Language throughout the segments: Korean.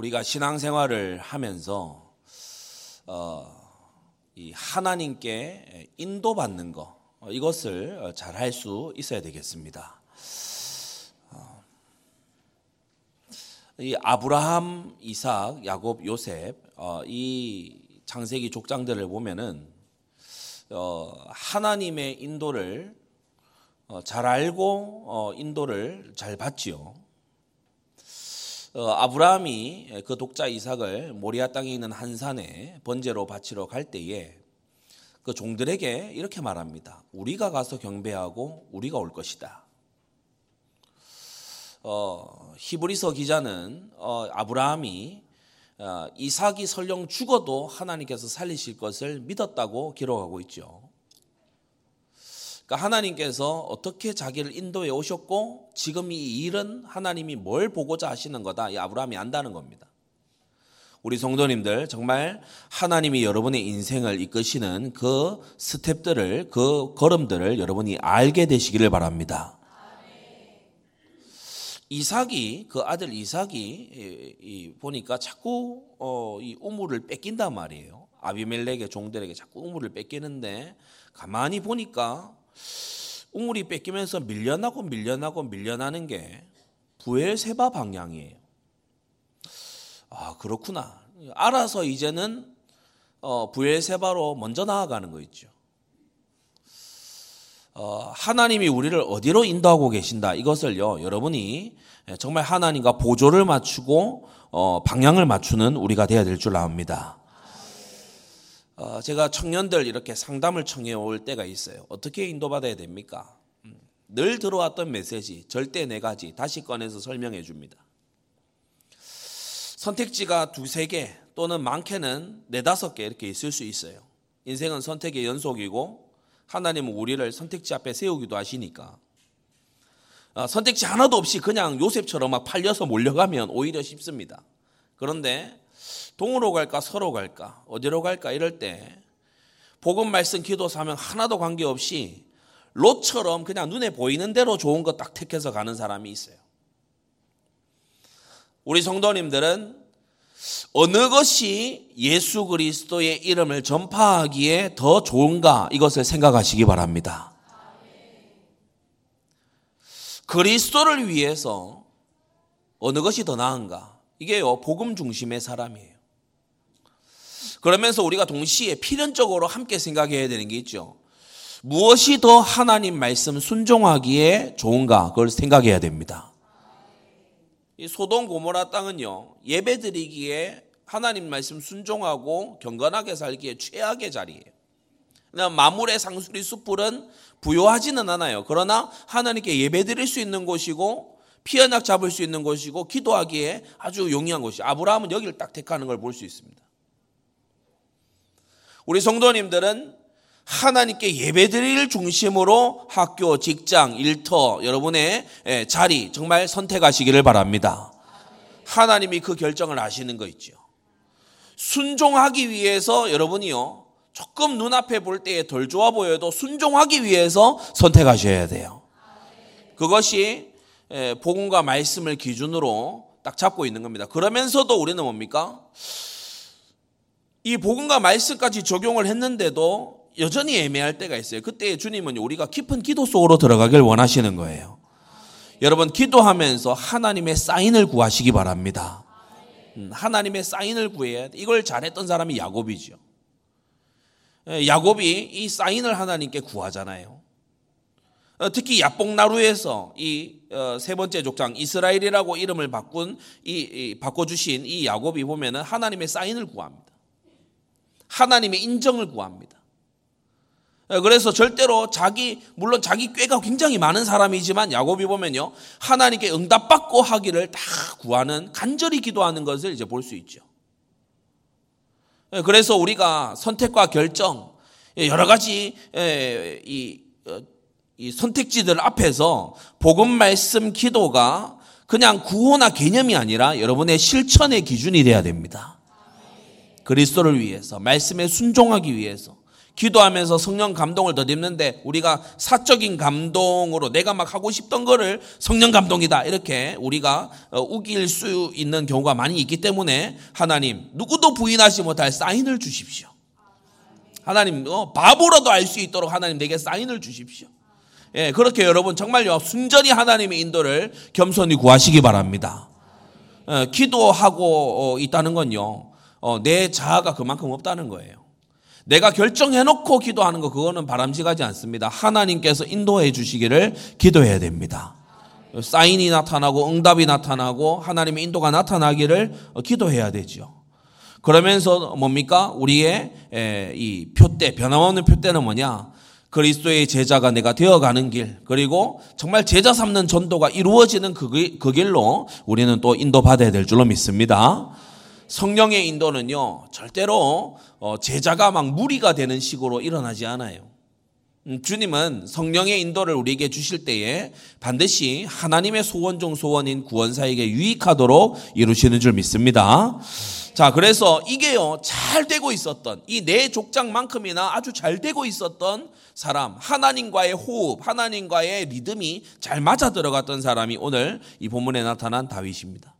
우리가 신앙생활을 하면서 어, 이 하나님께 인도받는 것 어, 이것을 잘 할 수 있어야 되겠습니다. 어, 이 아브라함, 이삭, 야곱, 요셉 어, 이 창세기 족장들을 보면은 하나님의 인도를 잘 알고 인도를 잘 받지요. 아브라함이 그 독자 이삭을 모리아 땅에 있는 한 산에 번제로 바치러 갈 때에 그 종들에게 이렇게 말합니다. 우리가 가서 경배하고 우리가 올 것이다. 어, 히브리서 기자는 어, 아브라함이 어, 이삭이 설령 죽어도 하나님께서 살리실 것을 믿었다고 기록하고 있죠. 그러니까 하나님께서 어떻게 자기를 인도해 오셨고 지금 이 일은 하나님이 뭘 보고자 하시는 거다. 이 아브라함이 안다는 겁니다. 우리 성도님들 정말 하나님이 여러분의 인생을 이끄시는 그 스텝들을 그 걸음들을 여러분이 알게 되시기를 바랍니다. 이삭이 그 아들 이삭이 보니까 자꾸 어, 이 우물을 뺏긴단 말이에요. 아비멜렉의 종들에게 자꾸 우물을 뺏기는데 가만히 보니까 우물이 뺏기면서 밀려나고 밀려나고 밀려나는 게 부엘세바 방향이에요. 아, 그렇구나. 알아서 이제는 어, 부엘세바로 먼저 나아가는 거 있죠. 어, 하나님이 우리를 어디로 인도하고 계신다. 이것을요, 여러분이 정말 하나님과 보조를 맞추고 어, 방향을 맞추는 우리가 되어야 될 줄 압니다. 어, 제가 청년들 이렇게 상담을 청해 올 때가 있어요. 어떻게 인도받아야 됩니까? 음, 늘 들어왔던 메시지, 절대 네 가지 다시 꺼내서 설명해 줍니다. 선택지가 두세 개 또는 많게는 네다섯 개 이렇게 있을 수 있어요. 인생은 선택의 연속이고 하나님은 우리를 선택지 앞에 세우기도 하시니까 어, 선택지 하나도 없이 그냥 요셉처럼 막 팔려서 몰려가면 오히려 쉽습니다. 그런데 동으로 갈까 서로 갈까 어디로 갈까 이럴 때 복음 말씀 기도 사명 하나도 관계없이 롯처럼 그냥 눈에 보이는 대로 좋은 거 딱 택해서 가는 사람이 있어요. 우리 성도님들은 어느 것이 예수 그리스도의 이름을 전파하기에 더 좋은가 이것을 생각하시기 바랍니다. 그리스도를 위해서 어느 것이 더 나은가? 이게요, 복음 중심의 사람이에요. 그러면서 우리가 동시에 필연적으로 함께 생각해야 되는 게 있죠. 무엇이 더 하나님 말씀 순종하기에 좋은가? 그걸 생각해야 됩니다. 이 소돔 고모라 땅은요 예배 드리기에 하나님 말씀 순종하고 경건하게 살기에 최악의 자리예요. 마물의 상수리 숲불은 부요하지는 않아요. 그러나 하나님께 예배 드릴 수 있는 곳이고 피언약 잡을 수 있는 곳이고 기도하기에 아주 용이한 곳이. 아브라함은 여기를 딱 택하는 걸 볼 수 있습니다. 우리 성도님들은 하나님께 예배드릴 중심으로 학교, 직장, 일터, 여러분의 예, 자리 정말 선택하시기를 바랍니다. 하나님이 그 결정을 아시는 거 있죠. 순종하기 위해서 여러분이요. 조금 눈앞에 볼 때에 덜 좋아 보여도 순종하기 위해서 선택하셔야 돼요. 그것이 예, 복음과 말씀을 기준으로 딱 잡고 있는 겁니다. 그러면서도 우리는 뭡니까? 이 복음과 말씀까지 적용을 했는데도 여전히 애매할 때가 있어요. 그때 주님은 우리가 깊은 기도 속으로 들어가길 원하시는 거예요. 여러분 기도하면서 하나님의 사인을 구하시기 바랍니다. 음, 하나님의 사인을 구해야 돼. 이걸 잘했던 사람이 야곱이죠. 예, 야곱이 이 사인을 하나님께 구하잖아요. 어, 특히 야뽕나루에서 이세 어, 번째 족장 이스라엘이라고 이름을 바꾼 이 바꿔 주신 이 야곱이 보면은 하나님의 사인을 구합니다. 하나님의 인정을 구합니다. 예, 그래서 절대로 자기 물론 자기 꾀가 굉장히 많은 사람이지만 야곱이 보면요 하나님께 응답받고 하기를 다 구하는 간절히 기도하는 것을 이제 볼 수 있죠. 예, 그래서 우리가 선택과 결정 예, 여러 가지 이, 어, 이 선택지들 앞에서 복음 말씀 기도가 그냥 구호나 개념이 아니라 여러분의 실천의 기준이 돼야 됩니다. 그리스도를 위해서 말씀에 순종하기 위해서 기도하면서 성령 감동을 덧입는데 우리가 사적인 감동으로 내가 막 하고 싶던 거를 성령 감동이다 이렇게 우리가 어, 우길 수 있는 경우가 많이 있기 때문에 하나님 누구도 부인하지 못할 사인을 주십시오. 하나님 어, 바보라도 알 수 있도록 하나님 내게 사인을 주십시오. 예, 그렇게 여러분 정말요 순전히 하나님의 인도를 겸손히 구하시기 바랍니다. 어, 기도하고 어, 있다는 건요 어, 내 자아가 그만큼 없다는 거예요. 내가 결정해놓고 기도하는 거 그거는 바람직하지 않습니다. 하나님께서 인도해 주시기를 기도해야 됩니다. 사인이 나타나고 응답이 나타나고 하나님의 인도가 나타나기를 기도해야 되죠. 그러면서 뭡니까? 우리의 이 표대, 변함없는 표대는 뭐냐? 그리스도의 제자가 내가 되어가는 길, 그리고 정말 제자 삼는 전도가 이루어지는 그, 그 길로 우리는 또 인도받아야 될 줄로 믿습니다. 성령의 인도는요, 절대로 어, 제자가 막 무리가 되는 식으로 일어나지 않아요. 음, 주님은 성령의 인도를 우리에게 주실 때에 반드시 하나님의 소원 중 소원인 구원사에게 유익하도록 이루시는 줄 믿습니다. 자, 그래서 이게요, 잘 되고 있었던, 이내 족장만큼이나 아주 잘 되고 있었던 사람, 하나님과의 호흡, 하나님과의 리듬이 잘 맞아 들어갔던 사람이 오늘 이 본문에 나타난 다윗입니다.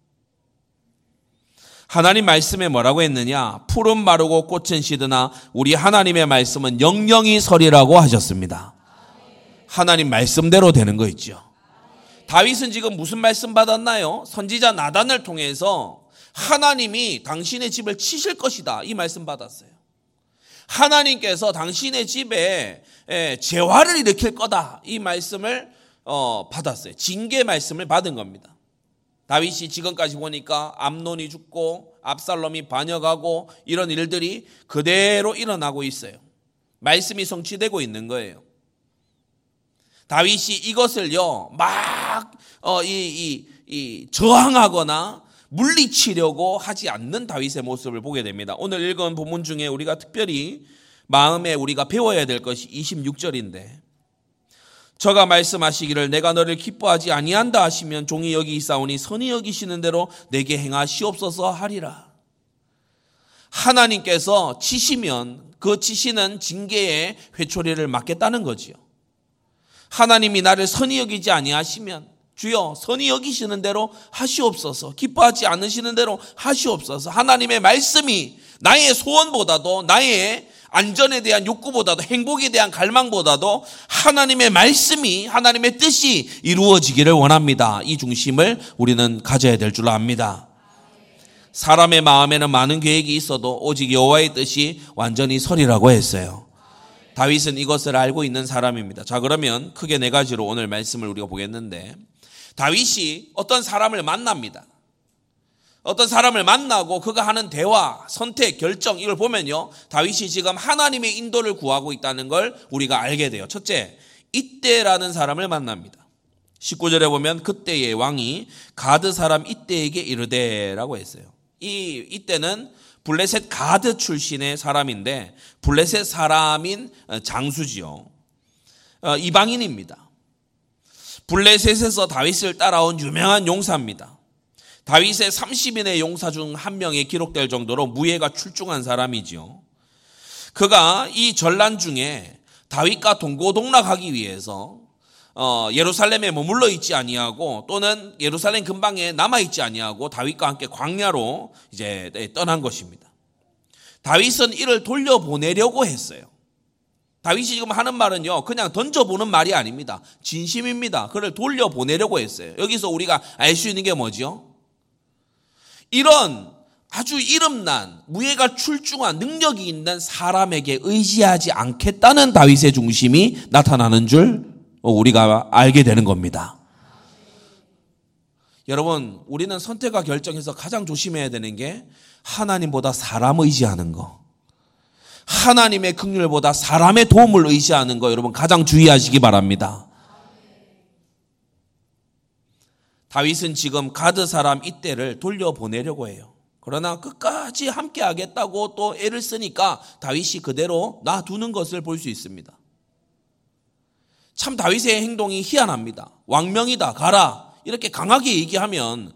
하나님 말씀에 뭐라고 했느냐? 푸른 마르고 꽃은 시드나 우리 하나님의 말씀은 영영이 서리라고 하셨습니다. 하나님 말씀대로 되는 거 있죠. 다윗은 지금 무슨 말씀 받았나요? 선지자 나단을 통해서 하나님이 당신의 집을 치실 것이다. 이 말씀 받았어요. 하나님께서 당신의 집에 재화를 일으킬 거다. 이 말씀을 어, 받았어요. 징계 말씀을 받은 겁니다. 다윗이 지금까지 보니까 암론이 죽고 압살롬이 반역하고 이런 일들이 그대로 일어나고 있어요. 말씀이 성취되고 있는 거예요. 다윗이 이것을요, 막, 어, 이, 이, 이, 저항하거나 물리치려고 하지 않는 다윗의 모습을 보게 됩니다. 오늘 읽은 본문 중에 우리가 특별히 마음에 우리가 배워야 될 것이 26절인데, 저가 말씀하시기를 내가 너를 기뻐하지 아니한다 하시면 종이 여기 있사오니 선이 여기시는 대로 내게 행하시옵소서 하리라. 하나님께서 치시면 그 치시는 징계의 회초리를 맞겠다는 거지요. 하나님이 나를 선이 여기지 아니하시면 주여 선이 여기시는 대로 하시옵소서 기뻐하지 않으시는 대로 하시옵소서 하나님의 말씀이 나의 소원보다도 나의 안전에 대한 욕구보다도 행복에 대한 갈망보다도 하나님의 말씀이 하나님의 뜻이 이루어지기를 원합니다. 이 중심을 우리는 가져야 될 줄 압니다. 사람의 마음에는 많은 계획이 있어도 오직 여호와의 뜻이 완전히 설이라고 했어요. 다윗은 이것을 알고 있는 사람입니다. 자, 그러면 크게 네 가지로 오늘 말씀을 우리가 보겠는데 다윗이 어떤 사람을 만납니다. 어떤 사람을 만나고 그가 하는 대화, 선택, 결정 이걸 보면요. 다윗이 지금 하나님의 인도를 구하고 있다는 걸 우리가 알게 돼요. 첫째, 이때라는 사람을 만납니다. 19절에 보면 그때의 왕이 가드 사람 이때에게 이르되라고 했어요. 이 이때는 블레셋 가드 출신의 사람인데 블레셋 사람인 장수지요. 어, 이방인입니다. 블레셋에서 다윗을 따라온 유명한 용사입니다. 다윗의 30인의 용사 중 한 명에 기록될 정도로 무예가 출중한 사람이지요. 그가 이 전란 중에 다윗과 동고동락하기 위해서 어, 예루살렘에 머물러 있지 아니하고 또는 예루살렘 근방에 남아 있지 아니하고 다윗과 함께 광야로 이제 떠난 것입니다. 다윗은 이를 돌려보내려고 했어요. 다윗이 지금 하는 말은요, 그냥 던져보는 말이 아닙니다. 진심입니다. 그를 돌려보내려고 했어요. 여기서 우리가 알 수 있는 게 뭐죠? 이런 아주 이름난 무예가 출중한 능력이 있는 사람에게 의지하지 않겠다는 다윗의 중심이 나타나는 줄 우리가 알게 되는 겁니다. 여러분, 우리는 선택과 결정에서 가장 조심해야 되는 게 하나님보다 사람 의지하는 거. 하나님의 긍휼보다 사람의 도움을 의지하는 거 여러분 가장 주의하시기 바랍니다. 다윗은 지금 가드 사람 이때를 돌려보내려고 해요. 그러나 끝까지 함께 하겠다고 또 애를 쓰니까 다윗이 그대로 놔두는 것을 볼 수 있습니다. 참 다윗의 행동이 희한합니다. 왕명이다, 가라. 이렇게 강하게 얘기하면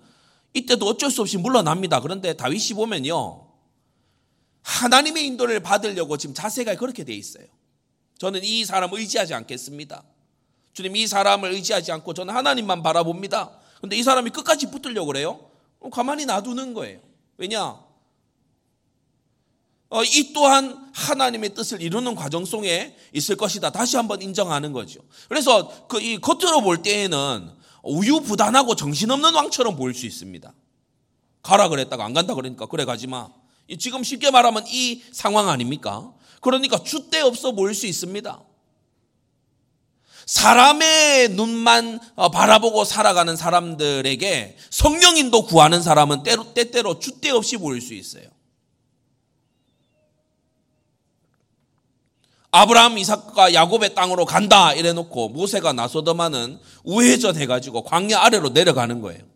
이때도 어쩔 수 없이 물러납니다. 그런데 다윗이 보면요. 하나님의 인도를 받으려고 지금 자세가 그렇게 돼 있어요. 저는 이 사람 의지하지 않겠습니다. 주님 이 사람을 의지하지 않고 저는 하나님만 바라봅니다. 근데 이 사람이 끝까지 붙으려고 그래요? 가만히 놔두는 거예요. 왜냐? 어, 이 또한 하나님의 뜻을 이루는 과정 속에 있을 것이다. 다시 한번 인정하는 거죠. 그래서 그 이 겉으로 볼 때에는 우유부단하고 정신없는 왕처럼 보일 수 있습니다. 가라 그랬다가 안 간다 그러니까 그래 가지 마. 지금 쉽게 말하면 이 상황 아닙니까? 그러니까 줏대 없어 보일 수 있습니다. 사람의 눈만 어, 바라보고 살아가는 사람들에게 성령인도 구하는 사람은 때로, 때때로 줏대 없이 보일 수 있어요. 아브라함, 이삭과 야곱의 땅으로 간다 이래 놓고 모세가 나소더마는 우회전 해가지고 광야 아래로 내려가는 거예요.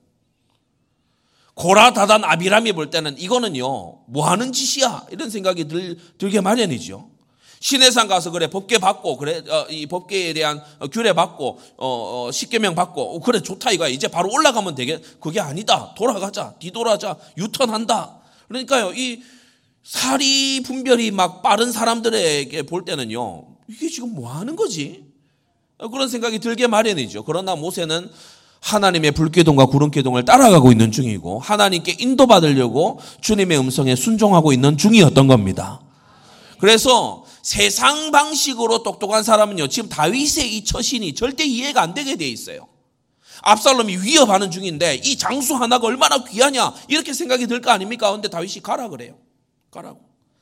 고라 다단 아비람이 볼 때는 이거는요 뭐 하는 짓이야? 이런 생각이 들, 들게 마련이죠. 신해산 가서 그래 법계 받고 그래 어, 이 법계에 대한 규례 받고 어, 어, 십계명 받고 어, 그래 좋다 이거 이제 바로 올라가면 되게 그게 아니다. 돌아가자. 뒤돌아자. 유턴한다. 그러니까요 이 사리 분별이 막 빠른 사람들에게 볼 때는요 이게 지금 뭐 하는 거지? 그런 생각이 들게 마련이죠. 그러나 모세는 하나님의 불기둥과 구름기둥을 따라가고 있는 중이고 하나님께 인도받으려고 주님의 음성에 순종하고 있는 중이었던 겁니다. 그래서 세상 방식으로 똑똑한 사람은요, 지금 다윗의 이 처신이 절대 이해가 안 되게 돼 있어요. 압살롬이 위협하는 중인데 이 장수 하나가 얼마나 귀하냐 이렇게 생각이 들 거 아닙니까? 근데 다윗이 가라 그래요. 가라고.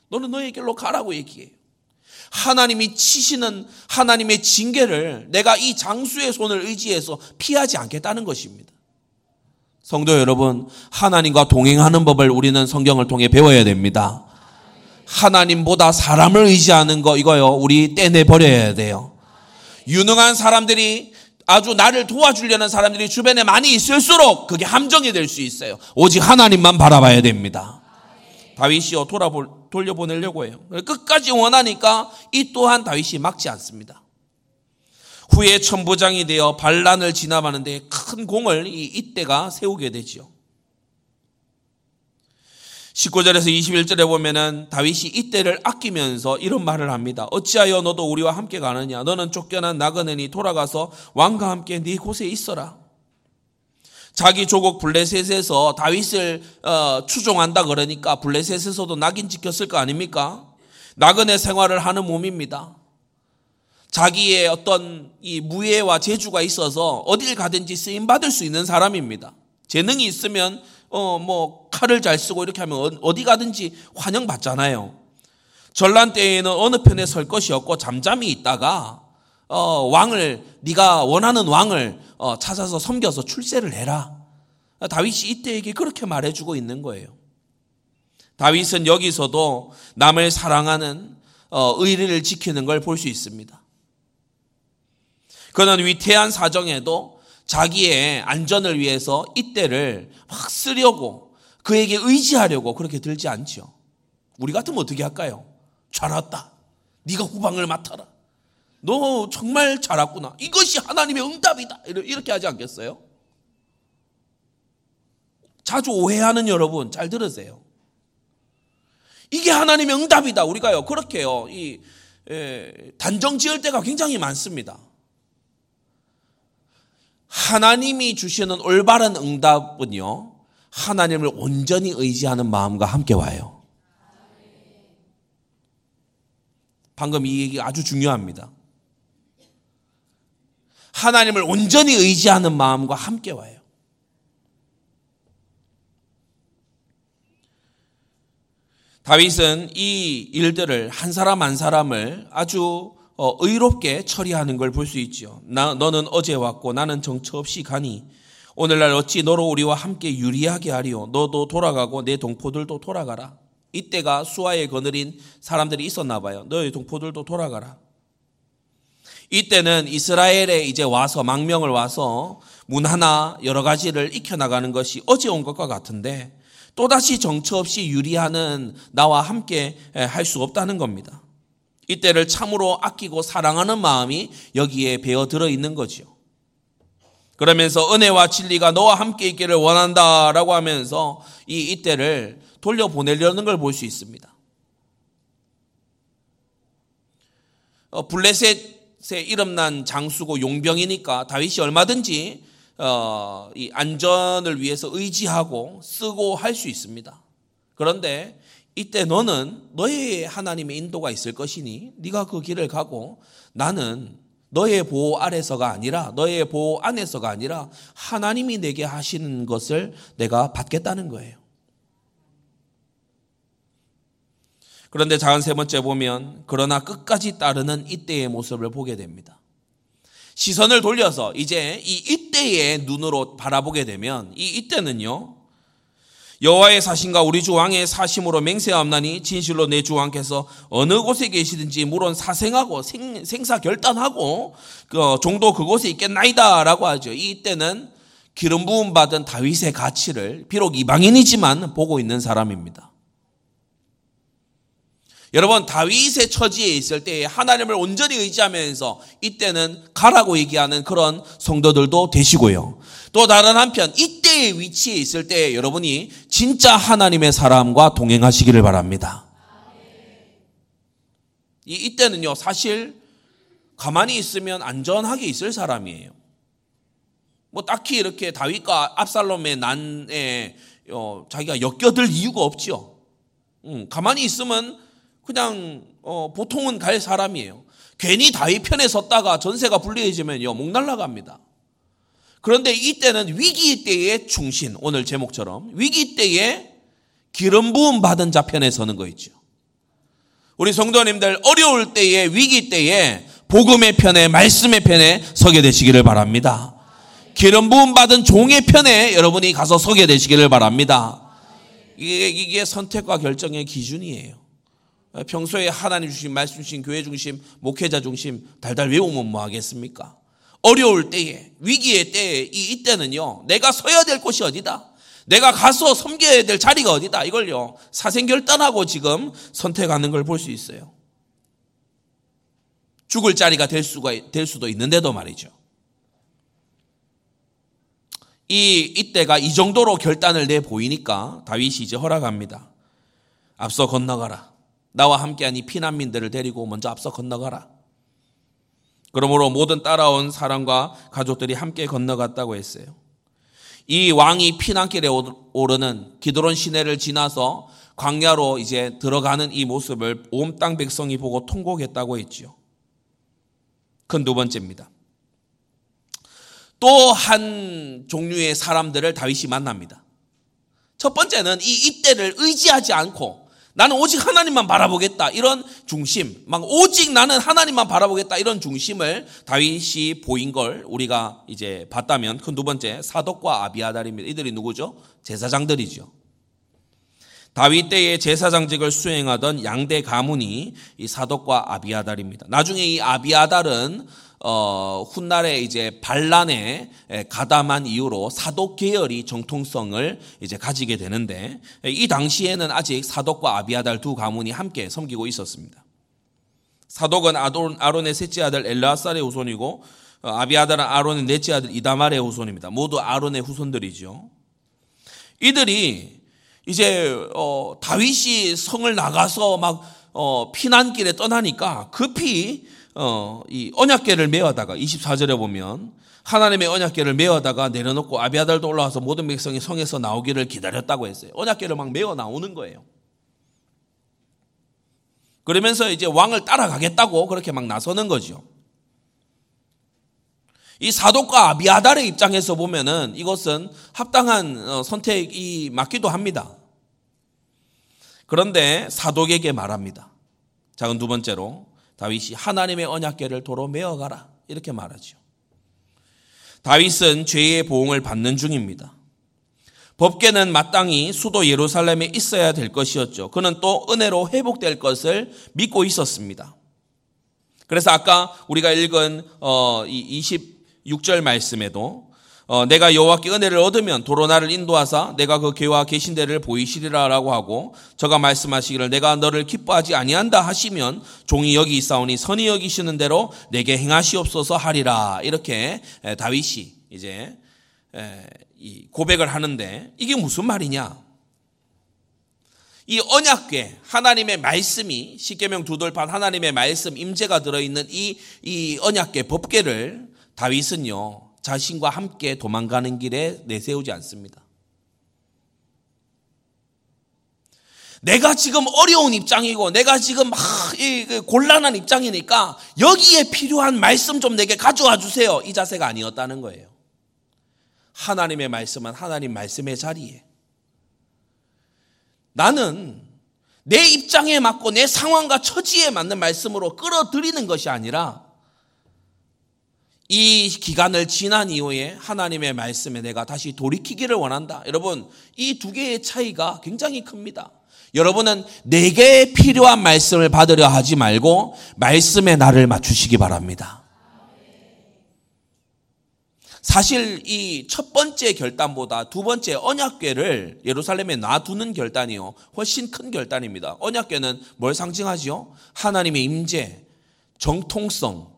너는 너의 길로 가라고 얘기해요. 하나님이 치시는 하나님의 징계를 내가 이 장수의 손을 의지해서 피하지 않겠다는 것입니다. 성도 여러분, 하나님과 동행하는 법을 우리는 성경을 통해 배워야 됩니다. 하나님보다 사람을 의지하는 거 이거요. 우리 떼내 버려야 돼요. 유능한 사람들이 아주 나를 도와주려는 사람들이 주변에 많이 있을수록 그게 함정이 될 수 있어요. 오직 하나님만 바라봐야 됩니다. 다윗이요 돌아볼 돌려보내려고 해요. 끝까지 원하니까 이 또한 다윗이 막지 않습니다. 후에 천부장이 되어 반란을 진압하는데 큰 공을 이 이때가 세우게 되지요. 19절에서 21절에 보면은 다윗이 이때를 아끼면서 이런 말을 합니다. 어찌하여 너도 우리와 함께 가느냐? 너는 쫓겨난 나그네니 돌아가서 왕과 함께 네 곳에 있어라. 자기 조국 블레셋에서 다윗을 어, 추종한다 그러니까 블레셋에서도 낙인 찍혔을 거 아닙니까? 나그네 생활을 하는 몸입니다. 자기의 어떤 이 무예와 재주가 있어서 어딜 가든지 쓰임 받을 수 있는 사람입니다. 재능이 있으면 어 뭐 칼을 잘 쓰고 이렇게 하면 어, 어디 가든지 환영받잖아요. 전란 때에는 어느 편에 설 것이 없고 잠잠히 있다가 어 왕을 네가 원하는 왕을 어, 찾아서 섬겨서 출세를 해라. 다윗이 이때에게 그렇게 말해주고 있는 거예요. 다윗은 여기서도 남을 사랑하는 어, 의리를 지키는 걸 볼 수 있습니다. 그는 위태한 사정에도 자기의 안전을 위해서 이때를 막 쓰려고 그에게 의지하려고 그렇게 들지 않죠. 우리 같으면 어떻게 할까요? 잘 왔다. 네가 후방을 맡아라. 너 정말 잘했구나. 이것이 하나님의 응답이다. 이렇게 하지 않겠어요? 자주 오해하는 여러분 잘 들으세요. 이게 하나님의 응답이다. 우리가요 그렇게요 이 에, 단정 지을 때가 굉장히 많습니다. 하나님이 주시는 올바른 응답은요 하나님을 온전히 의지하는 마음과 함께 와요. 방금 이 얘기 아주 중요합니다. 하나님을 온전히 의지하는 마음과 함께 와요. 다윗은 이 일들을 한 사람 한 사람을 아주 어, 의롭게 처리하는 걸 볼 수 있죠. 나, 너는 어제 왔고 나는 정처 없이 가니 오늘날 어찌 너로 우리와 함께 유리하게 하리오. 너도 돌아가고 내 동포들도 돌아가라. 이때가 수아에 거느린 사람들이 있었나 봐요. 너의 동포들도 돌아가라. 이때는 이스라엘에 이제 와서 망명을 와서 문화나 여러 가지를 익혀나가는 것이 어제 온 것과 같은데 또다시 정처 없이 유리하는 나와 함께 할 수 없다는 겁니다. 이때를 참으로 아끼고 사랑하는 마음이 여기에 배어 들어 있는 거지요. 그러면서 은혜와 진리가 너와 함께 있기를 원한다라고 하면서 이 이때를 돌려보내려는 걸 볼 수 있습니다. 어, 블레셋 에 이름난 장수고 용병이니까 다윗이 얼마든지 어, 이 안전을 위해서 의지하고 쓰고 할 수 있습니다. 그런데 이때 너는 너의 하나님의 인도가 있을 것이니 네가 그 길을 가고 나는 너의 보호 아래서가 아니라 너의 보호 안에서가 아니라 하나님이 내게 하시는 것을 내가 받겠다는 거예요. 그런데 작은 세 번째 보면 그러나 끝까지 따르는 이때의 모습을 보게 됩니다. 시선을 돌려서 이제 이 이때의 눈으로 바라보게 되면 이 이때는요. 여호와의 사신과 우리 주 왕의 사심으로 맹세하옵나니 진실로 내 주 왕께서 어느 곳에 계시든지 물론 사생하고 생, 사 결단하고 그 정도 그곳에 있겠나이다라고 하죠. 이때는 기름 부음 받은 다윗의 가치를 비록 이방인이지만 보고 있는 사람입니다. 여러분 다윗의 처지에 있을 때 하나님을 온전히 의지하면서 이때는 가라고 얘기하는 그런 성도들도 되시고요. 또 다른 한편 이때의 위치에 있을 때 여러분이 진짜 하나님의 사람과 동행하시기를 바랍니다. 이 이때는요 사실 가만히 있으면 안전하게 있을 사람이에요. 뭐 딱히 이렇게 다윗과 압살롬의 난에 어, 자기가 엮여들 이유가 없죠. 음, 가만히 있으면 그냥 어, 보통은 갈 사람이에요. 괜히 다윗 편에 섰다가 전세가 불리해지면요 목 날라갑니다. 그런데 이때는 위기 때의 충신 오늘 제목처럼 위기 때에 기름 부음 받은 자 편에 서는 거 있죠. 우리 성도님들 어려울 때에 위기 때에 복음의 편에 말씀의 편에 서게 되시기를 바랍니다. 기름 부음 받은 종의 편에 여러분이 가서 서게 되시기를 바랍니다. 이게, 이게 선택과 결정의 기준이에요. 평소에 하나님 주신 말씀 주신 교회 중심, 목회자 중심 달달 외우면 뭐 하겠습니까? 어려울 때에, 위기의 때에, 이, 이때는요, 내가 서야 될 곳이 어디다? 내가 가서 섬겨야 될 자리가 어디다? 이걸요, 사생결단하고 지금 선택하는 걸 볼 수 있어요. 죽을 자리가 될 수가, 될 수도 있는데도 말이죠. 이, 이때가 이 정도로 결단을 내 보이니까 다윗이 이제 허락합니다. 앞서 건너가라. 나와 함께한 이 피난민들을 데리고 먼저 앞서 건너가라. 그러므로 모든 따라온 사람과 가족들이 함께 건너갔다고 했어요. 이 왕이 피난길에 오르는 기드론 시내를 지나서 광야로 이제 들어가는 이 모습을 온 땅 백성이 보고 통곡했다고 했지요. 큰두 번째입니다. 또 한 종류의 사람들을 다윗이 만납니다. 첫 번째는 이 이때를 의지하지 않고 나는 오직 하나님만 바라보겠다. 이런 중심, 막 오직 나는 하나님만 바라보겠다. 이런 중심을 다윗이 보인 걸 우리가 이제 봤다면 그 두 번째 사독과 아비아달입니다. 이들이 누구죠? 제사장들이죠. 다윗 때의 제사장직을 수행하던 양대 가문이 이 사독과 아비아달입니다. 나중에 이 아비아달은 어, 훗날에 이제 반란에 가담한 이유로 사독 계열이 정통성을 이제 가지게 되는데 이 당시에는 아직 사독과 아비아달 두 가문이 함께 섬기고 있었습니다. 사독은 아론, 아론의 셋째 아들 엘라살의 후손이고 어, 아비아달은 아론의 넷째 아들 이다말의 후손입니다. 모두 아론의 후손들이죠. 이들이 이제 어, 다윗이 성을 나가서 막 어, 피난길에 떠나니까 급히 어, 이 언약계를 메어다가 24절에 보면 하나님의 언약계를 메어다가 내려놓고 아비아달도 올라와서 모든 백성이 성에서 나오기를 기다렸다고 했어요. 언약계를 막 메어 나오는 거예요. 그러면서 이제 왕을 따라가겠다고 그렇게 막 나서는 거죠. 이 사독과 아비아달의 입장에서 보면은 이것은 합당한 어, 선택이 맞기도 합니다. 그런데 사독에게 말합니다. 작은 두 번째로 다윗이 하나님의 언약궤를 도로 메어가라 이렇게 말하죠. 다윗은 죄의 보응을 받는 중입니다. 법계는 마땅히 수도 예루살렘에 있어야 될 것이었죠. 그는 또 은혜로 회복될 것을 믿고 있었습니다. 그래서 아까 우리가 읽은 26절 어, 말씀에도 어, 내가 여호와께 은혜를 얻으면 도로 나를 인도하사 내가 그 괴와 계신 데를 보이시리라라고 하고 저가 말씀하시기를 내가 너를 기뻐하지 아니한다 하시면 종이 여기 있사오니 선이 여기시는 대로 내게 행하시옵소서 하리라 이렇게 다윗이 이제 고백을 하는데 이게 무슨 말이냐? 이 언약궤 하나님의 말씀이 십계명 두돌판 하나님의 말씀 임재가 들어 있는 이 이 언약궤 법궤를 다윗은요 자신과 함께 도망가는 길에 내세우지 않습니다. 내가 지금 어려운 입장이고 내가 지금 막그 곤란한 입장이니까 여기에 필요한 말씀 좀 내게 가져와 주세요. 이 자세가 아니었다는 거예요. 하나님의 말씀은 하나님 말씀의 자리에 나는 내 입장에 맞고 내 상황과 처지에 맞는 말씀으로 끌어들이는 것이 아니라 이 기간을 지난 이후에 하나님의 말씀에 내가 다시 돌이키기를 원한다. 여러분, 이 두 개의 차이가 굉장히 큽니다. 여러분은 내게 필요한 말씀을 받으려 하지 말고 말씀에 나를 맞추시기 바랍니다. 사실 이 첫 번째 결단보다 두 번째 언약궤를 예루살렘에 놔두는 결단이요. 훨씬 큰 결단입니다. 언약궤는 뭘 상징하지요? 하나님의 임재, 정통성,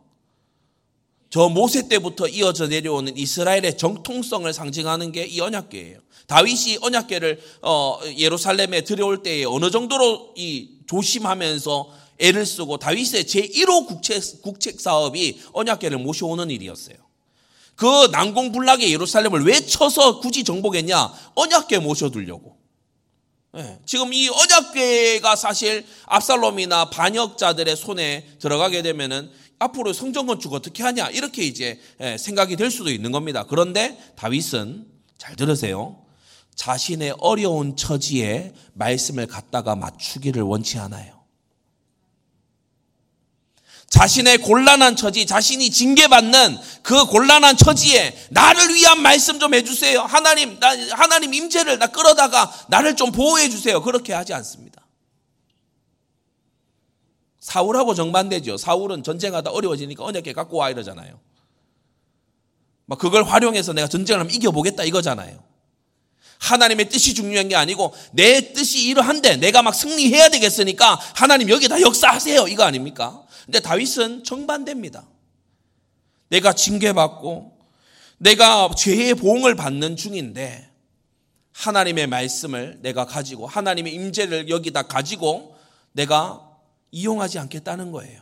저 모세 때부터 이어져 내려오는 이스라엘의 정통성을 상징하는 게 이 언약궤예요. 다윗이 언약궤를 어, 예루살렘에 들여올 때에 어느 정도로 이 조심하면서 애를 쓰고 다윗의 제1호 국책, 국책 사업이 언약궤를 모셔오는 일이었어요. 그 난공불락의 예루살렘을 왜 쳐서 굳이 정복했냐? 언약궤 모셔두려고. 네. 지금 이 언약궤가 사실 압살롬이나 반역자들의 손에 들어가게 되면은 앞으로 성전 건축 어떻게 하냐 이렇게 이제 예, 생각이 될 수도 있는 겁니다. 그런데 다윗은 잘 들으세요. 자신의 어려운 처지에 말씀을 갖다가 맞추기를 원치 않아요. 자신의 곤란한 처지, 자신이 징계받는 그 곤란한 처지에 나를 위한 말씀 좀 해주세요. 하나님, 나, 하나님 임재를 나 끌어다가 나를 좀 보호해 주세요. 그렇게 하지 않습니다. 사울하고 정반대죠. 사울은 전쟁하다 어려워지니까 언약계 갖고 와 이러잖아요. 막 그걸 활용해서 내가 전쟁을 하면 이겨보겠다 이거잖아요. 하나님의 뜻이 중요한 게 아니고 내 뜻이 이러한데 내가 막 승리해야 되겠으니까 하나님 여기다 역사하세요. 이거 아닙니까? 근데 다윗은 정반대입니다. 내가 징계받고 내가 죄의 보응을 받는 중인데 하나님의 말씀을 내가 가지고 하나님의 임재를 여기다 가지고 내가 이용하지 않겠다는 거예요.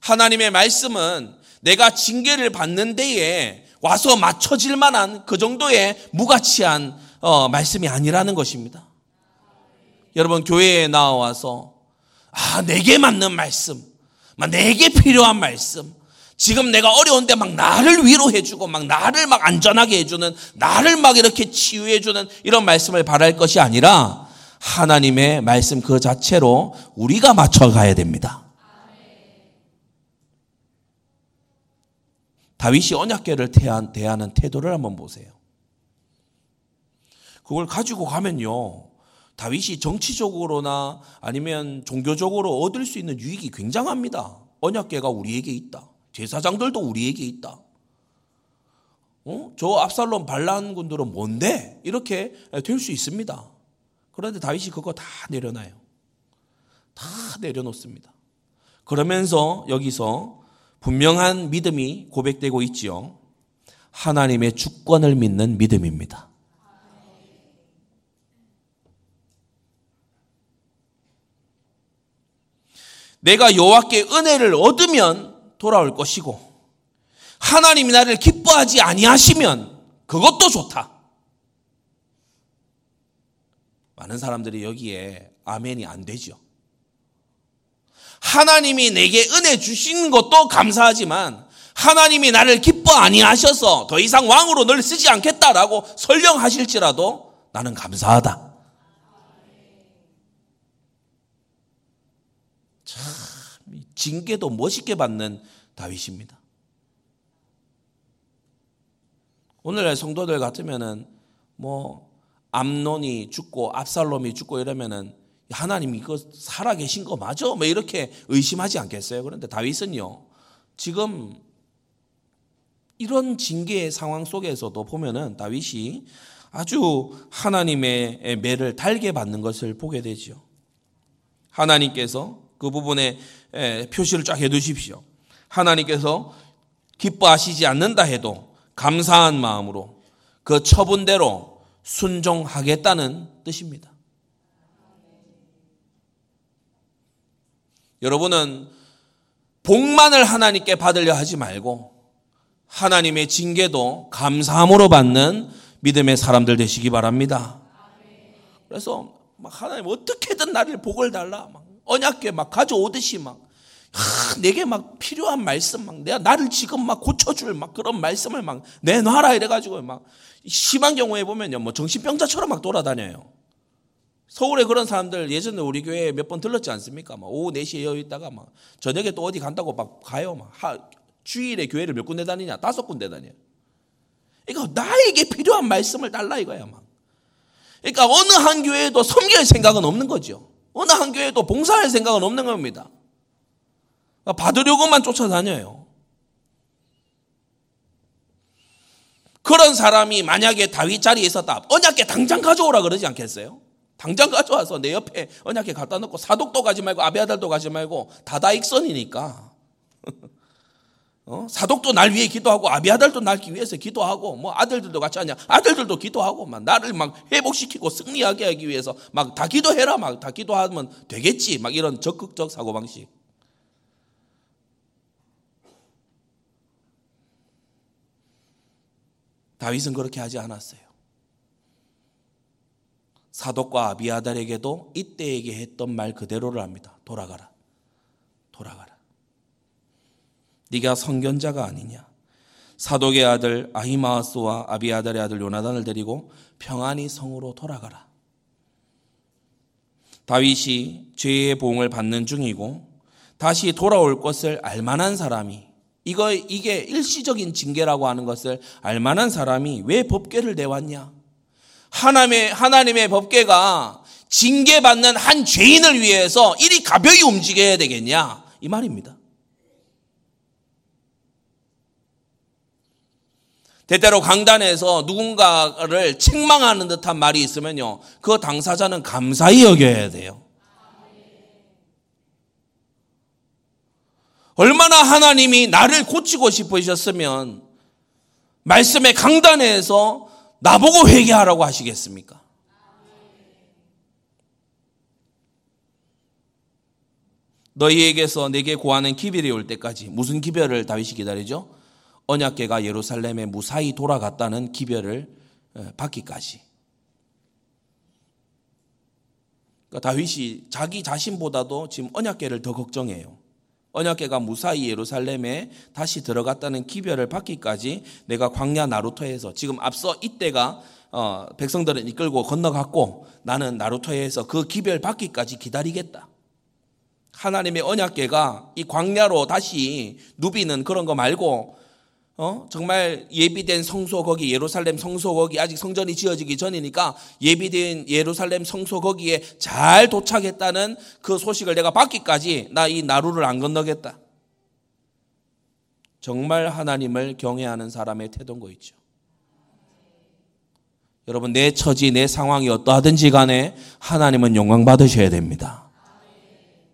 하나님의 말씀은 내가 징계를 받는 데에 와서 맞춰질 만한 그 정도의 무가치한 어, 말씀이 아니라는 것입니다. 여러분 교회에 나와서 아, 내게 맞는 말씀, 내게 필요한 말씀, 지금 내가 어려운데 막 나를 위로해주고 막 나를 막 안전하게 해주는 나를 막 이렇게 치유해주는 이런 말씀을 바랄 것이 아니라 하나님의 말씀 그 자체로 우리가 맞춰가야 됩니다. 다윗이 언약계를 대하는 태도를 한번 보세요. 그걸 가지고 가면요. 다윗이 정치적으로나 아니면 종교적으로 얻을 수 있는 유익이 굉장합니다. 언약계가 우리에게 있다. 제사장들도 우리에게 있다. 어? 저 압살롬 반란군들은 뭔데? 이렇게 될 수 있습니다. 그런데 다윗이 그거 다 내려놔요. 다 내려놓습니다. 그러면서 여기서 분명한 믿음이 고백되고 있지요. 하나님의 주권을 믿는 믿음입니다. 내가 여호와께 은혜를 얻으면 돌아올 것이고 하나님이 나를 기뻐하지 아니하시면 그것도 좋다. 많은 사람들이 여기에 아멘이 안 되죠. 하나님이 내게 은혜 주신 것도 감사하지만 하나님이 나를 기뻐 아니하셔서 더 이상 왕으로 널 쓰지 않겠다라고 설령하실지라도 나는 감사하다. 참 징계도 멋있게 받는 다윗입니다. 오늘날 성도들 같으면은 뭐 암론이 죽고 압살롬이 죽고 이러면은 하나님이 그 살아 계신 거 맞아? 뭐 이렇게 의심하지 않겠어요? 그런데 다윗은요. 지금 이런 징계의 상황 속에서도 보면은 다윗이 아주 하나님의 매를 달게 받는 것을 보게 되죠. 하나님께서 그 부분에 표시를 쫙 해두십시오. 하나님께서 기뻐하시지 않는다 해도 감사한 마음으로 그 처분대로 순종하겠다는 뜻입니다. 여러분은 복만을 하나님께 받으려 하지 말고 하나님의 징계도 감사함으로 받는 믿음의 사람들 되시기 바랍니다. 그래서 막 하나님 어떻게든 나를 복을 달라 막 언약궤 막 가져오듯이 막 하, 내게 막 필요한 말씀 막 내가 나를 지금 막 고쳐줄 막 그런 말씀을 막 내놔라 이래가지고 막 심한 경우에 보면요 뭐 정신병자처럼 막 돌아다녀요. 서울에 그런 사람들 예전에 우리 교회에 몇 번 들렀지 않습니까? 막 오후 4시에 여기 있다가 막 저녁에 또 어디 간다고 막 가요. 막 하, 주일에 교회를 몇 군데 다니냐? 다섯 군데 다녀요. 그러니까 나에게 필요한 말씀을 달라 이거야, 막. 그러니까 어느 한 교회에도 섬길 생각은 없는 거죠. 어느 한 교회에도 봉사할 생각은 없는 겁니다. 받으려고만 쫓아다녀요. 그런 사람이 만약에 다윗 자리에 있었다. 언약계 당장 가져오라 그러지 않겠어요? 당장 가져와서 내 옆에 언약계 갖다 놓고 사독도 가지 말고 아비아달도 가지 말고 다다익선이니까. 어? 사독도 날 위해 기도하고 아비아달도 날 위해서 기도하고 뭐 아들들도 같이 하냐 아들들도 기도하고 막 나를 막 회복시키고 승리하게 하기 위해서 막 다 기도해라 막 다 기도하면 되겠지 막 이런 적극적 사고방식 다윗은 그렇게 하지 않았어요. 사독과 아비아달에게도 이때에게 했던 말 그대로를 합니다. 돌아가라. 돌아가라. 네가 성견자가 아니냐. 사독의 아들 아히마스와 아비아달의 아들 요나단을 데리고 평안히 성으로 돌아가라. 다윗이 죄의 보응을 받는 중이고 다시 돌아올 것을 알만한 사람이 이거 이게 일시적인 징계라고 하는 것을 알만한 사람이 왜 법궤를 내왔냐? 하나님의 하나님의 법궤가 징계받는 한 죄인을 위해서 이리 가벼이 움직여야 되겠냐? 이 말입니다. 때때로 강단에서 누군가를 책망하는 듯한 말이 있으면요. 그 당사자는 감사히 여겨야 돼요. 얼마나 하나님이 나를 고치고 싶으셨으면 말씀의 강단에서 나보고 회개하라고 하시겠습니까? 너희에게서 내게 구하는 기별이 올 때까지 무슨 기별을 다윗이 기다리죠? 언약계가 예루살렘에 무사히 돌아갔다는 기별을 받기까지. 그러니까 다윗이 자기 자신보다도 지금 언약계를 더 걱정해요. 언약계가 무사히 예루살렘에 다시 들어갔다는 기별을 받기까지 내가 광야 나루토에서 지금 앞서 이때가 어, 백성들을 이끌고 건너갔고 나는 나루토에서 그 기별 받기까지 기다리겠다. 하나님의 언약계가 이 광야로 다시 누비는 그런 거 말고 어? 정말 예비된 성소 거기 예루살렘 성소 거기 아직 성전이 지어지기 전이니까 예비된 예루살렘 성소 거기에 잘 도착했다는 그 소식을 내가 받기까지 나 이 나루를 안 건너겠다. 정말 하나님을 경외하는 사람의 태도인 거 있죠. 여러분 내 처지 내 상황이 어떠하든지 간에 하나님은 영광 받으셔야 됩니다.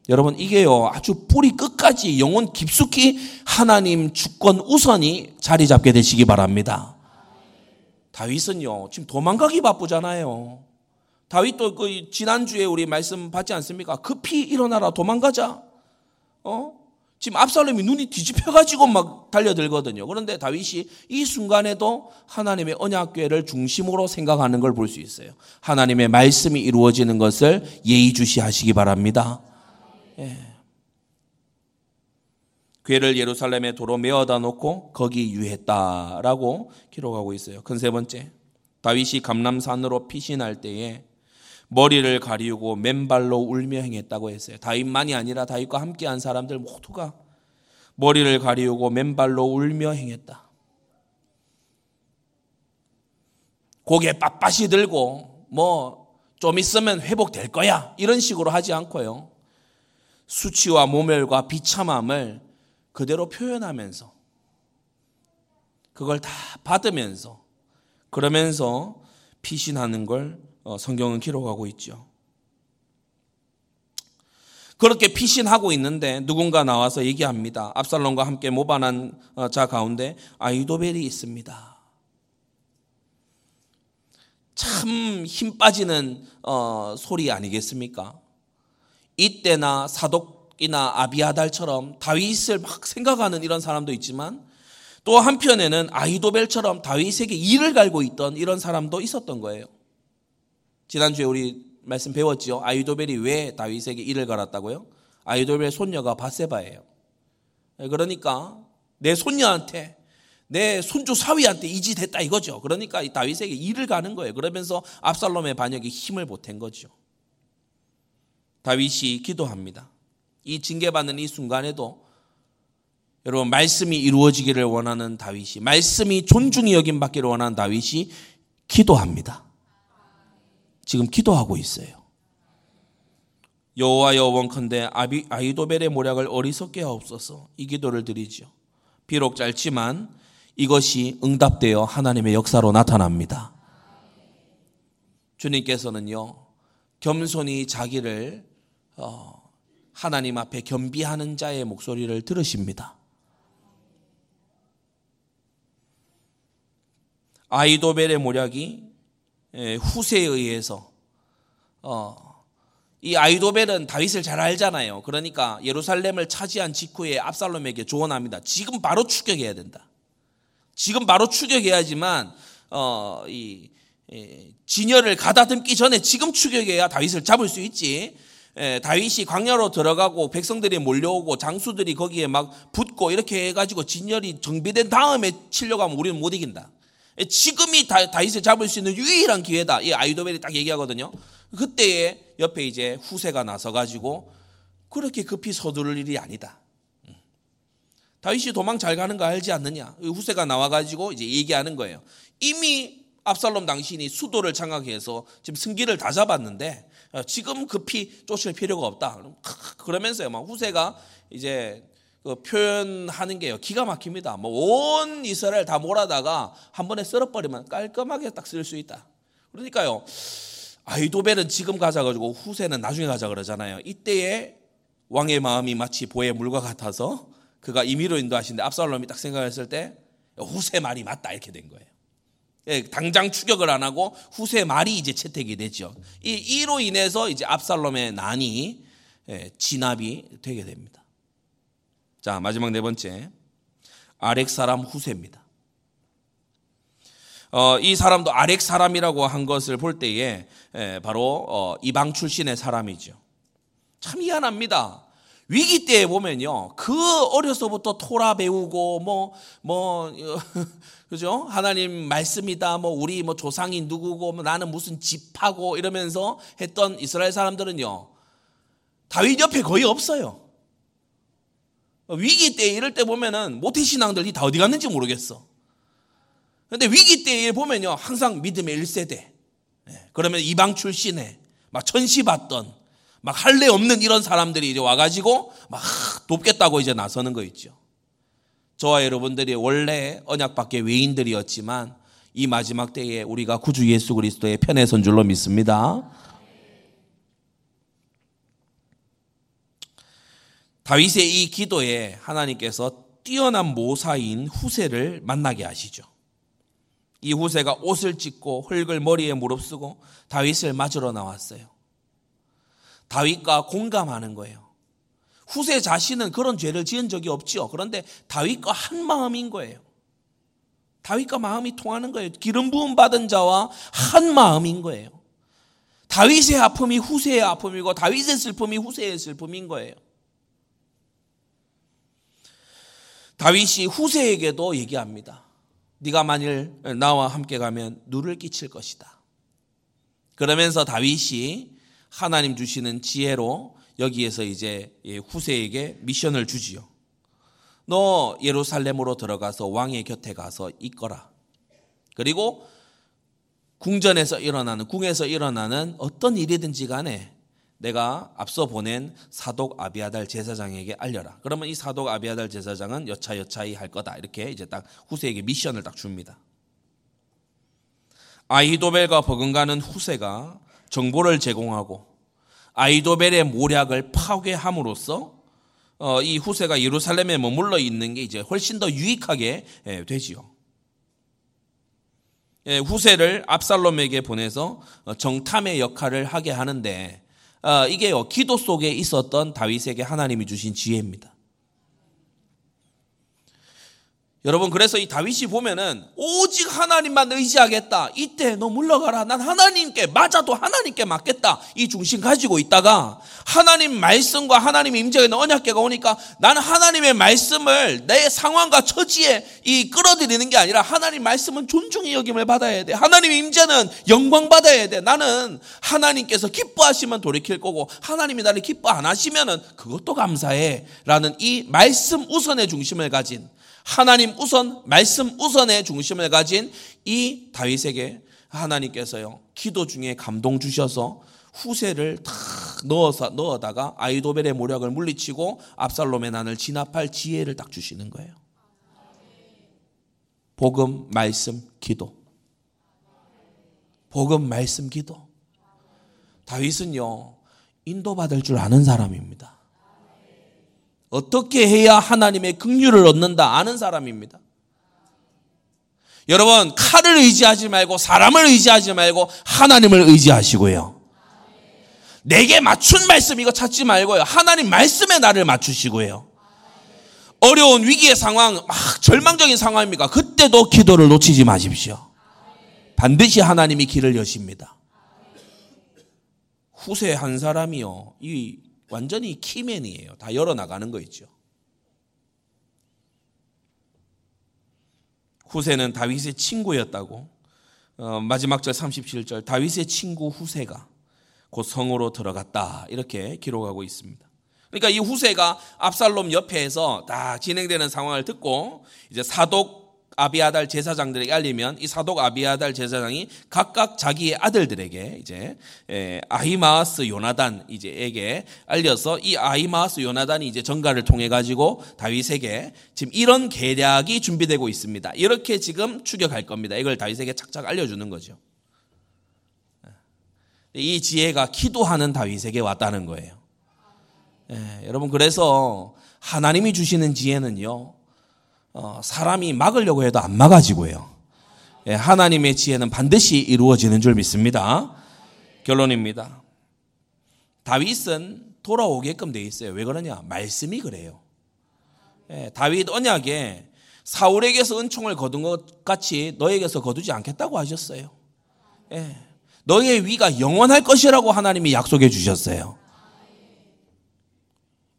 여러분 이게요 아주 뿌리 끝까지 영혼 깊숙이 하나님 주권 우선이 자리 잡게 되시기 바랍니다. 다윗은요 지금 도망가기 바쁘잖아요. 다윗도 그 지난주에 우리 말씀 받지 않습니까? 급히 일어나라 도망가자. 어? 지금 압살롬이 눈이 뒤집혀가지고 막 달려들거든요. 그런데 다윗이 이 순간에도 하나님의 언약궤를 중심으로 생각하는 걸 볼 수 있어요. 하나님의 말씀이 이루어지는 것을 예의주시하시기 바랍니다. 예. 괴를 예루살렘에 도로 메어다 놓고 거기 유했다라고 기록하고 있어요. 큰 세 번째. 다윗이 감람산으로 피신할 때에 머리를 가리우고 맨발로 울며 행했다고 했어요. 다윗만이 아니라 다윗과 함께한 사람들 모두가 머리를 가리우고 맨발로 울며 행했다. 고개 빳빳이 들고 뭐 좀 있으면 회복될 거야 이런 식으로 하지 않고요. 수치와 모멸과 비참함을 그대로 표현하면서 그걸 다 받으면서 그러면서 피신하는 걸 어, 성경은 기록하고 있죠. 그렇게 피신하고 있는데 누군가 나와서 얘기합니다. 압살롬과 함께 모반한 어, 자 가운데 아이도벨이 있습니다. 참 힘 빠지는 어, 소리 아니겠습니까? 이때나 사독이나 아비아달처럼 다윗을 막 생각하는 이런 사람도 있지만 또 한편에는 아이도벨처럼 다윗에게 이를 갈고 있던 이런 사람도 있었던 거예요. 지난주에 우리 말씀 배웠지요. 아이도벨이 왜 다윗에게 이를 갈았다고요? 아이도벨의 손녀가 바세바예요. 그러니까 내 손녀한테 내 손주 사위한테 이지됐다 이거죠. 그러니까 다윗에게 일을 가는 거예요. 그러면서 압살롬의 반역에 힘을 보탠 거죠. 다윗이 기도합니다. 이 징계받는 이 순간에도 여러분 말씀이 이루어지기를 원하는 다윗이 말씀이 존중이 여김 받기를 원하는 다윗이 기도합니다. 지금 기도하고 있어요. 여호와 여 원컨대 아이도벨의 모략을 어리석게 하옵소서 이 기도를 드리죠. 비록 짧지만 이것이 응답되어 하나님의 역사로 나타납니다. 주님께서는요 겸손히 자기를 어, 하나님 앞에 겸비하는 자의 목소리를 들으십니다. 아이도벨의 모략이 후세에 의해서 어, 이 아이도벨은 다윗을 잘 알잖아요. 그러니까 예루살렘을 차지한 직후에 압살롬에게 조언합니다. 지금 바로 추격해야 된다. 지금 바로 추격해야지만 어, 이, 이 진열을 가다듬기 전에 지금 추격해야 다윗을 잡을 수 있지. 에, 다윗이 광야로 들어가고 백성들이 몰려오고 장수들이 거기에 막 붙고 이렇게 해가지고 진열이 정비된 다음에 치려고 하면 우리는 못 이긴다. 지금이 다윗을 잡을 수 있는 유일한 기회다. 이 아이도벨이 딱 얘기하거든요. 그때에 옆에 이제 후세가 나서 가지고 그렇게 급히 서두를 일이 아니다. 음. 다윗이 도망 잘 가는 거 알지 않느냐? 후세가 나와 가지고 이제 얘기하는 거예요. 이미 압살롬 당신이 수도를 장악해서 지금 승기를 다 잡았는데 어, 지금 급히 쫓을 필요가 없다. 그러면서요, 막 후세가 이제 그 표현하는 게요. 기가 막힙니다. 뭐 온 이스라엘 다 몰아다가 한 번에 썰어버리면 깔끔하게 딱 쓸 수 있다. 그러니까요. 아이도벨은 지금 가자 가지고 후세는 나중에 가자 그러잖아요. 이때에 왕의 마음이 마치 보의 물과 같아서 그가 임의로 인도하신데 압살롬이 딱 생각했을 때 후세 말이 맞다 이렇게 된 거예요. 예, 당장 추격을 안 하고 후세 말이 이제 채택이 되죠. 이 이로 인해서 이제 압살롬의 난이 예, 진압이 되게 됩니다. 자, 마지막 네 번째. 아렉 사람 후세입니다. 어, 이 사람도 아렉 사람이라고 한 것을 볼 때에 에, 바로 어, 이방 출신의 사람이죠. 참 희한합니다. 위기 때에 보면요, 그 어려서부터 토라 배우고 뭐뭐 뭐, 그죠? 하나님 말씀이다. 뭐 우리 뭐 조상이 누구고 뭐 나는 무슨 집하고 이러면서 했던 이스라엘 사람들은요, 다윗 옆에 거의 없어요. 위기 때 이럴 때 보면은 모태 신앙들이 다 어디 갔는지 모르겠어. 근데 위기 때에 보면요. 항상 믿음의 1세대. 예, 그러면 이방 출신에 막 천시 받던 막 할례 없는 이런 사람들이 이제 와가지고 막 돕겠다고 이제 나서는 거 있죠. 저와 여러분들이 원래 언약밖에 외인들이었지만 이 마지막 때에 우리가 구주 예수 그리스도의 편에 선 줄로 믿습니다. 다윗의 이 기도에 하나님께서 뛰어난 모사인 후세를 만나게 하시죠. 이 후세가 옷을 찢고 흙을 머리에 무릅쓰고 다윗을 맞으러 나왔어요. 다윗과 공감하는 거예요. 후세 자신은 그런 죄를 지은 적이 없지요. 그런데 다윗과 한 마음인 거예요. 다윗과 마음이 통하는 거예요. 기름 부음 받은 자와 한 마음인 거예요. 다윗의 아픔이 후세의 아픔이고 다윗의 슬픔이 후세의 슬픔인 거예요. 다윗이 후세에게도 얘기합니다. 네가 만일 나와 함께 가면 누를 끼칠 것이다. 그러면서 다윗이 하나님 주시는 지혜로 여기에서 이제 후세에게 미션을 주지요. 너 예루살렘으로 들어가서 왕의 곁에 가서 있거라. 그리고 궁전에서 일어나는 궁에서 일어나는 어떤 일이든지 간에 내가 앞서 보낸 사독 아비아달 제사장에게 알려라. 그러면 이 사독 아비아달 제사장은 여차여차히 할 거다. 이렇게 이제 딱 후세에게 미션을 딱 줍니다. 아이도벨과 버금가는 후세가 정보를 제공하고 아이도벨의 모략을 파괴함으로써 어, 이 후세가 예루살렘에 머물러 있는 게 이제 훨씬 더 유익하게 예, 되지요. 예, 후세를 압살롬에게 보내서 어, 정탐의 역할을 하게 하는데 어, 이게요 기도 속에 있었던 다윗에게 하나님이 주신 지혜입니다. 여러분 그래서 이 다윗이 보면은 오직 하나님만 의지하겠다. 이때 너 물러가라. 난 하나님께 맞아도 하나님께 맞겠다. 이 중심 가지고 있다가 하나님 말씀과 하나님 임재가 언약계가 오니까 나는 하나님의 말씀을 내 상황과 처지에 이 끌어들이는 게 아니라 하나님 말씀은 존중의 여김을 받아야 돼. 하나님 임재는 영광 받아야 돼. 나는 하나님께서 기뻐하시면 돌이킬 거고 하나님이 나를 기뻐 안 하시면은 그것도 감사해. 라는 이 말씀 우선의 중심을 가진 하나님 우선, 말씀 우선의 중심을 가진 이 다윗에게 하나님께서요, 기도 중에 감동 주셔서 후세를 탁 넣어서, 넣어다가 아이도벨의 모략을 물리치고 압살롬의 난을 진압할 지혜를 딱 주시는 거예요. 복음, 말씀, 기도. 복음, 말씀, 기도. 다윗은요, 인도받을 줄 아는 사람입니다. 어떻게 해야 하나님의 긍휼을 얻는다 아는 사람입니다. 여러분 칼을 의지하지 말고 사람을 의지하지 말고 하나님을 의지하시고요. 내게 맞춘 말씀 이거 찾지 말고요. 하나님 말씀에 나를 맞추시고요. 어려운 위기의 상황, 막 절망적인 상황입니까? 그때도 기도를 놓치지 마십시오. 반드시 하나님이 길을 여십니다. 후세 한 사람이요. 이 완전히 키맨이에요. 다 열어나가는 거 있죠. 후세는 다윗의 친구였다고 어, 마지막 절 37절 다윗의 친구 후세가 곧 성으로 들어갔다 이렇게 기록하고 있습니다. 그러니까 이 후세가 압살롬 옆에서 다 진행되는 상황을 듣고 이제 사독 아비아달 제사장들에게 알리면 이 사독 아비아달 제사장이 각각 자기의 아들들에게 이제 아히마스 요나단 이제에게 알려서 이 아히마스 요나단이 이제 전가를 통해 가지고 다윗에게 지금 이런 계략이 준비되고 있습니다. 이렇게 지금 추격할 겁니다. 이걸 다윗에게 착착 알려주는 거죠. 이 지혜가 기도하는 다윗에게 왔다는 거예요. 예, 여러분 그래서 하나님이 주시는 지혜는요. 어, 사람이 막으려고 해도 안 막아지고요. 예, 하나님의 지혜는 반드시 이루어지는 줄 믿습니다. 결론입니다. 다윗은 돌아오게끔 돼 있어요. 왜 그러냐? 말씀이 그래요. 예, 다윗 언약에 사울에게서 은총을 거둔 것 같이 너에게서 거두지 않겠다고 하셨어요. 예, 너의 위가 영원할 것이라고 하나님이 약속해 주셨어요.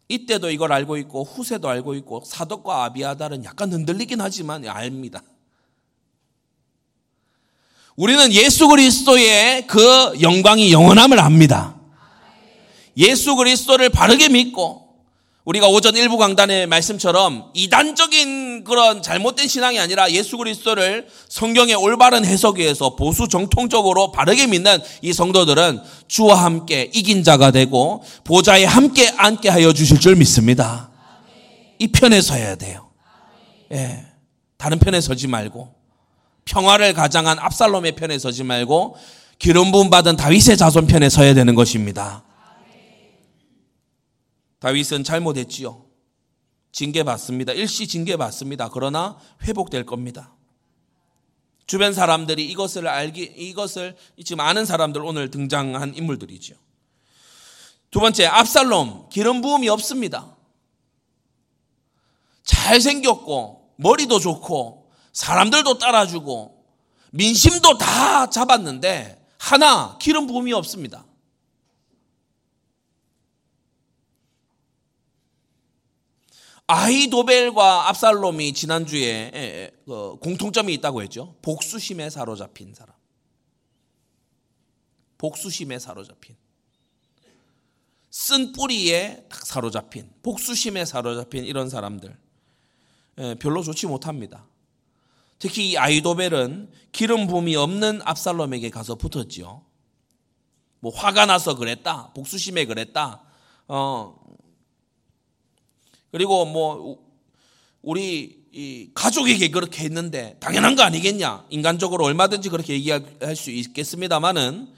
이때도 이걸 알고 있고 후세도 알고 있고 사독과 아비아달은 약간 흔들리긴 하지만 압니다. 우리는 예수 그리스도의 그 영광이 영원함을 압니다. 예수 그리스도를 바르게 믿고 우리가 오전 일부 강단의 말씀처럼 이단적인 그런 잘못된 신앙이 아니라 예수 그리스도를 성경의 올바른 해석에서 보수 정통적으로 바르게 믿는 이 성도들은 주와 함께 이긴 자가 되고 보좌에 함께 앉게 하여 주실 줄 믿습니다. 이 편에 서야 돼요. 예. 다른 편에 서지 말고 평화를 가장한 압살롬의 편에 서지 말고 기름 부음 받은 다윗의 자손 편에 서야 되는 것입니다. 다윗은 잘못했지요. 징계 받습니다. 일시 징계 받습니다. 그러나 회복될 겁니다. 주변 사람들이 이것을 알기, 이것을 지금 아는 사람들 오늘 등장한 인물들이죠. 두 번째, 압살롬, 기름 부음이 없습니다. 잘생겼고, 머리도 좋고, 사람들도 따라주고, 민심도 다 잡았는데, 하나, 기름 부음이 없습니다. 아이도벨과 압살롬이 지난주에 그 공통점이 있다고 했죠. 복수심에 사로잡힌 사람. 복수심에 사로잡힌. 쓴 뿌리에 딱 사로잡힌. 복수심에 사로잡힌 이런 사람들. 별로 좋지 못합니다. 특히 이 아이도벨은 기름 부음이 없는 압살롬에게 가서 붙었지요. 뭐 화가 나서 그랬다. 복수심에 그랬다. 어, 그리고 뭐 우리 가족에게 그렇게 했는데 당연한 거 아니겠냐? 인간적으로 얼마든지 그렇게 얘기할 수 있겠습니다만은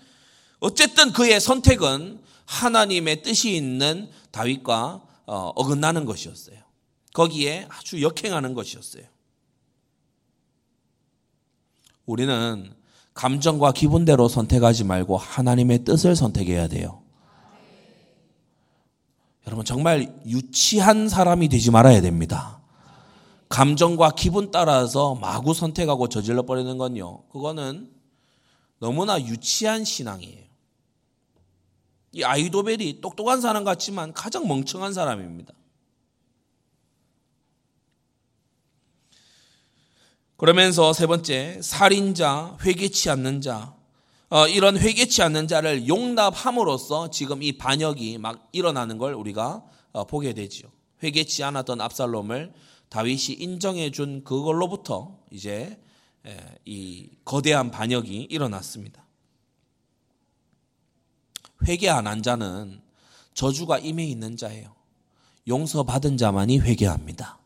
어쨌든 그의 선택은 하나님의 뜻이 있는 다윗과 어, 어긋나는 것이었어요. 거기에 아주 역행하는 것이었어요. 우리는 감정과 기분대로 선택하지 말고 하나님의 뜻을 선택해야 돼요. 여러분 정말 유치한 사람이 되지 말아야 됩니다. 감정과 기분 따라서 마구 선택하고 저질러 버리는 건요. 그거는 너무나 유치한 신앙이에요. 이 아이도벨이 똑똑한 사람 같지만 가장 멍청한 사람입니다. 그러면서 세 번째, 살인자, 회개치 않는 자, 어, 이런 회개치 않는 자를 용납함으로써 지금 이 반역이 막 일어나는 걸 우리가 어, 보게 되지요. 회개치 않았던 압살롬을 다윗이 인정해 준 그걸로부터 이제 에, 이 거대한 반역이 일어났습니다. 회개 안 한 자는 저주가 임해 있는 자예요. 용서받은 자만이 회개합니다.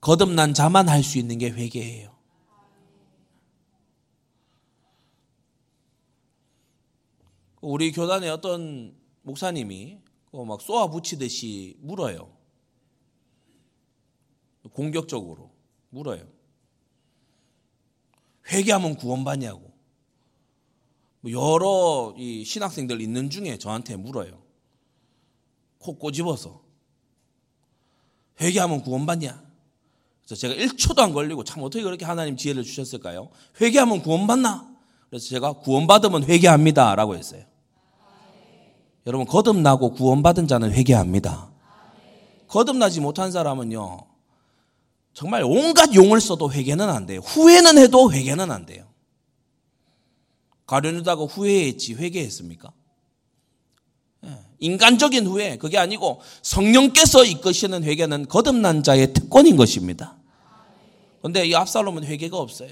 거듭난 자만 할 수 있는 게 회개예요. 우리 교단에 어떤 목사님이 막 쏘아 붙이듯이 물어요. 공격적으로 물어요. 회개하면 구원받냐고. 뭐 여러 이 신학생들 있는 중에 저한테 물어요. 코 꼬집어서. 회개하면 구원받냐? 그래서 제가 1초도 안 걸리고 참 어떻게 그렇게 하나님 지혜를 주셨을까요? 회개하면 구원받나? 그래서 제가 구원받으면 회개합니다. 라고 했어요. 여러분, 거듭나고 구원받은 자는 회개합니다. 거듭나지 못한 사람은요, 정말 온갖 용을 써도 회개는 안 돼요. 후회는 해도 회개는 안 돼요. 가련유다가 후회했지 회개했습니까? 예, 인간적인 후회 그게 아니고 성령께서 이끄시는 회개는 거듭난 자의 특권인 것입니다. 그런데 이 압살롬은 회개가 없어요.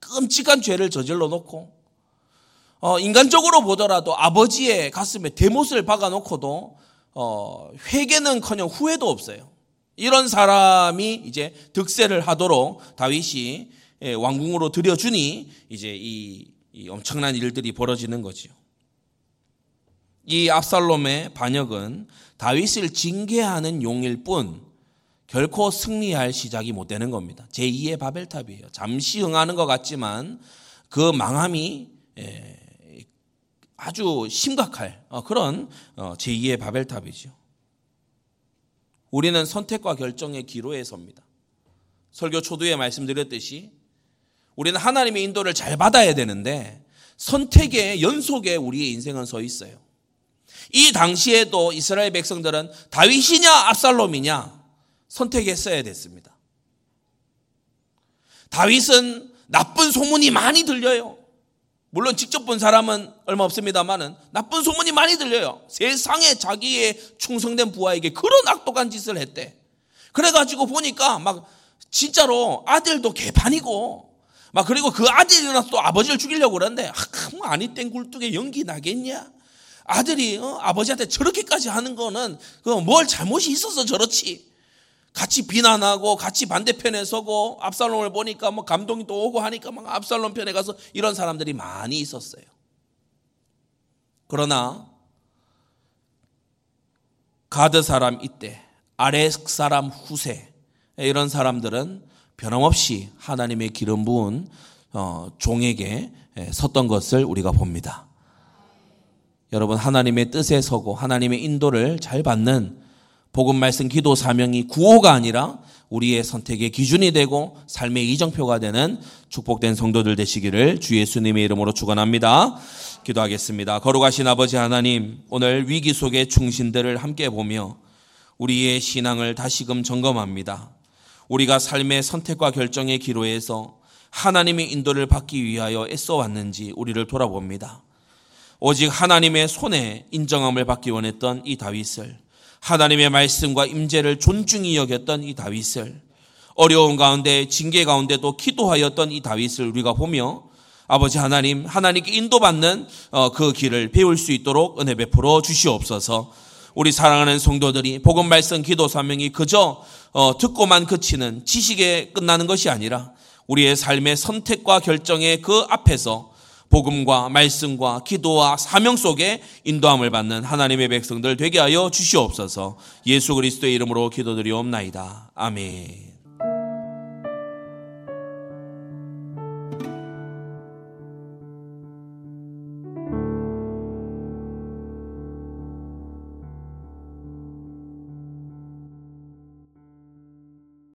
끔찍한 죄를 저질러 놓고 어, 인간적으로 보더라도 아버지의 가슴에 대못을 박아 놓고도 어, 회개는커녕 후회도 없어요. 이런 사람이 이제 득세를 하도록 다윗이 예, 왕궁으로 들여주니 이제 이, 이 엄청난 일들이 벌어지는 거지요. 이 압살롬의 반역은 다윗을 징계하는 용일 뿐 결코 승리할 시작이 못 되는 겁니다. 제2의 바벨탑이에요. 잠시 응하는 것 같지만 그 망함이 예, 아주 심각할 어, 그런 어, 제2의 바벨탑이죠. 우리는 선택과 결정의 기로에 섭니다. 설교 초두에 말씀드렸듯이 우리는 하나님의 인도를 잘 받아야 되는데 선택의 연속에 우리의 인생은 서 있어요. 이 당시에도 이스라엘 백성들은 다윗이냐 압살롬이냐 선택했어야 됐습니다. 다윗은 나쁜 소문이 많이 들려요. 물론 직접 본 사람은 얼마 없습니다만은 나쁜 소문이 많이 들려요. 세상에 자기의 충성된 부하에게 그런 악독한 짓을 했대. 그래가지고 보니까 막 진짜로 아들도 개판이고 막 그리고 그 아들이 일어나서 아버지를 죽이려고 그러는데 아, 뭐 아니 땡 굴뚝에 연기 나겠냐? 아들이 어? 아버지한테 저렇게까지 하는 거는 그 뭘 잘못이 있어서 저렇지. 같이 비난하고 같이 반대편에 서고 압살롬을 보니까 뭐 감동이 또 오고 하니까 막 압살롬 편에 가서 이런 사람들이 많이 있었어요. 그러나 가드 사람 이때 아렉 사람 후세 이런 사람들은 변함없이 하나님의 기름 부은 어, 종에게 섰던 것을 우리가 봅니다. 여러분 하나님의 뜻에 서고 하나님의 인도를 잘 받는 복음 말씀 기도 사명이 구호가 아니라 우리의 선택의 기준이 되고 삶의 이정표가 되는 축복된 성도들 되시기를 주 예수님의 이름으로 축원합니다. 기도하겠습니다. 거룩하신 아버지 하나님, 오늘 위기 속의 충신들을 함께 보며 우리의 신앙을 다시금 점검합니다. 우리가 삶의 선택과 결정의 기로에서 하나님의 인도를 받기 위하여 애써 왔는지 우리를 돌아봅니다. 오직 하나님의 손에 인정함을 받기 원했던 이 다윗을 하나님의 말씀과 임재를 존중히 여겼던 이 다윗을 어려운 가운데 징계 가운데도 기도하였던 이 다윗을 우리가 보며 아버지 하나님 하나님께 인도받는 어, 그 길을 배울 수 있도록 은혜 베풀어 주시옵소서. 우리 사랑하는 성도들이 복음 말씀 기도 사명이 그저 어, 듣고만 그치는 지식에 끝나는 것이 아니라 우리의 삶의 선택과 결정의 그 앞에서 복음과 말씀과 기도와 사명 속에 인도함을 받는 하나님의 백성들 되게 하여 주시옵소서. 예수 그리스도의 이름으로 기도드리옵나이다. 아멘.